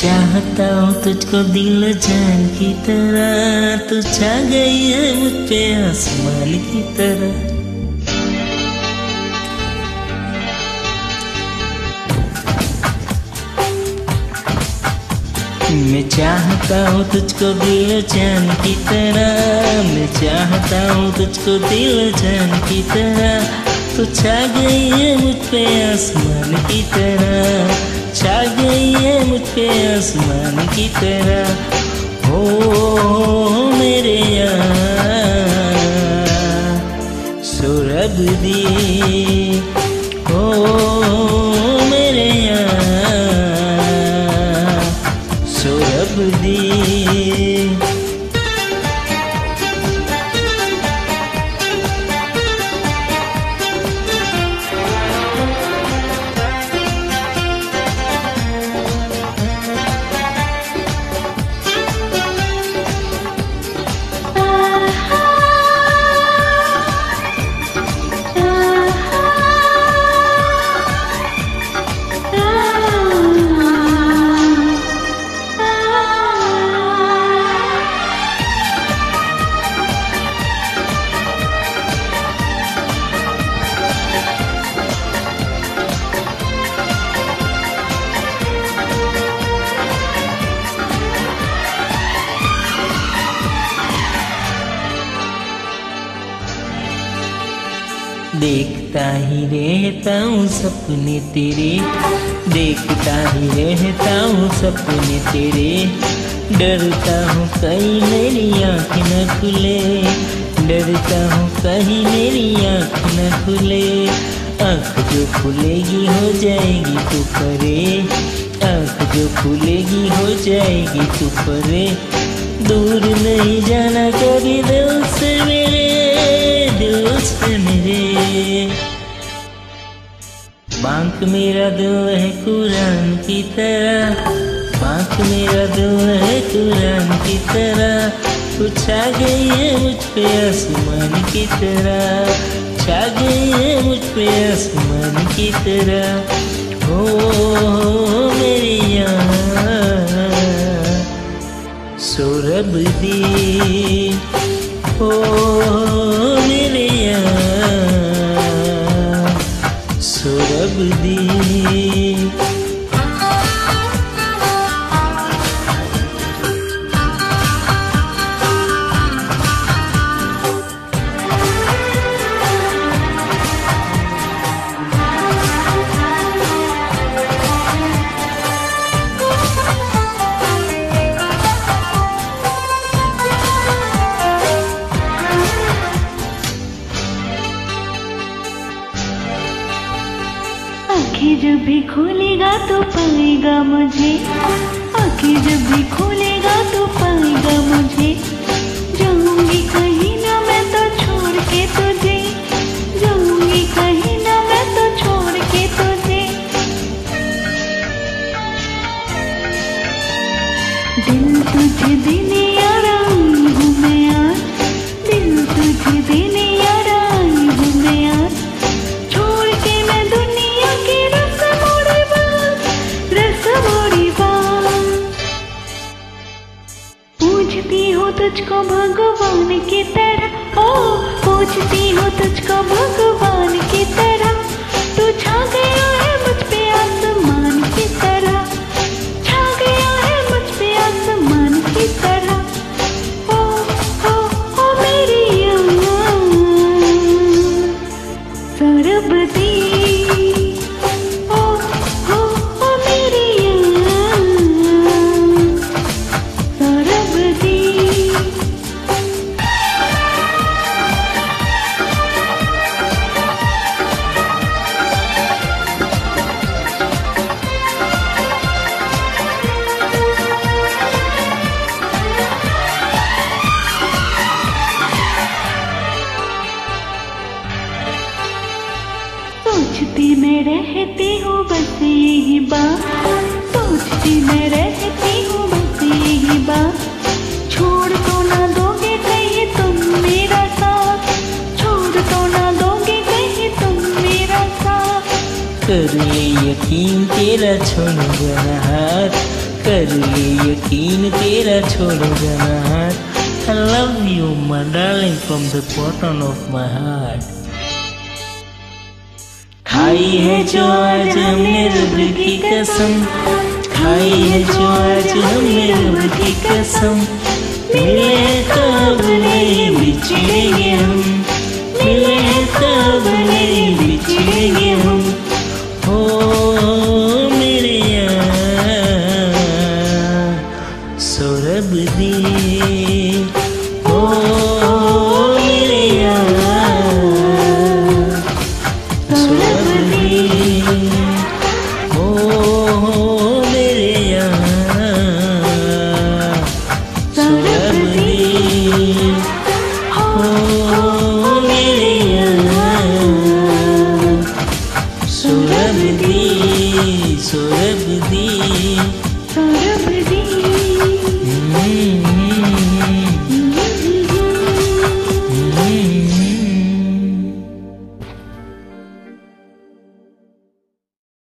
चाहता हूँ तुझको दिल जान की तरह। तू छा गई है मुझ पे आसमान की तरह। मैं चाहता हूँ तुझको दिल जान की तरह। मैं चाहता हूँ तुझको दिल जान की तरह। तू छा गई है मुझ पे आसमान की तरह। छा गई है मुझ आसमान की तरह। हो मेरे यार सुरभ दी। देखता ही रहता हूँ सपने तेरे। देखता ही रहता हूँ सपने तेरे। डरता हूँ कहीं मेरी आँख न खुले। डरता हूँ कहीं मेरी आँख न खुले। आँख जो खुलेगी हो जाएगी तू परे। आँख जो खुलेगी हो जाएगी तू परे। दूर नहीं जाना कभी दिल से मेरे। दिल से बांक मेरा दिल है कुरान की तरह। बांक मेरा दिल है कुरान की तरह। छा गई है मुझ पे आसमान की तरह। छा गई है मुझ पे आसमान की तरह। हो मेरी यार सुरभ दी। हो, भी खोलेगा तो पाएगा मुझे। आँखें जब भी खोलेगा तो पाएगा मुझे। जाऊँगी कहीं पूछती हूँ तुझको भगवान की तरह। ओ, पूछती हूँ तुझको भगवान की तरह। तू छा गया है रहती हूँ बस यही बात। सोचती मैं रहती हूँ बस यही बात। छोड़ तो ना दोगे कहीं तुम मेरा साथ। छोड़ तो ना दोगे कहीं तुम मेरा साथ। कर ले यकीन तेरा छोड़ूँगा ना हाथ। कर ले यकीन तेरा छोड़ेगा ना हाथ। I love you, my darling, from the bottom of my heart. खाई है जो आज हमने रब की कसम। खाई है जो आज हमने रब की कसम। मिले तो नहीं बिछड़ेंगे हम। सौरभ दी हो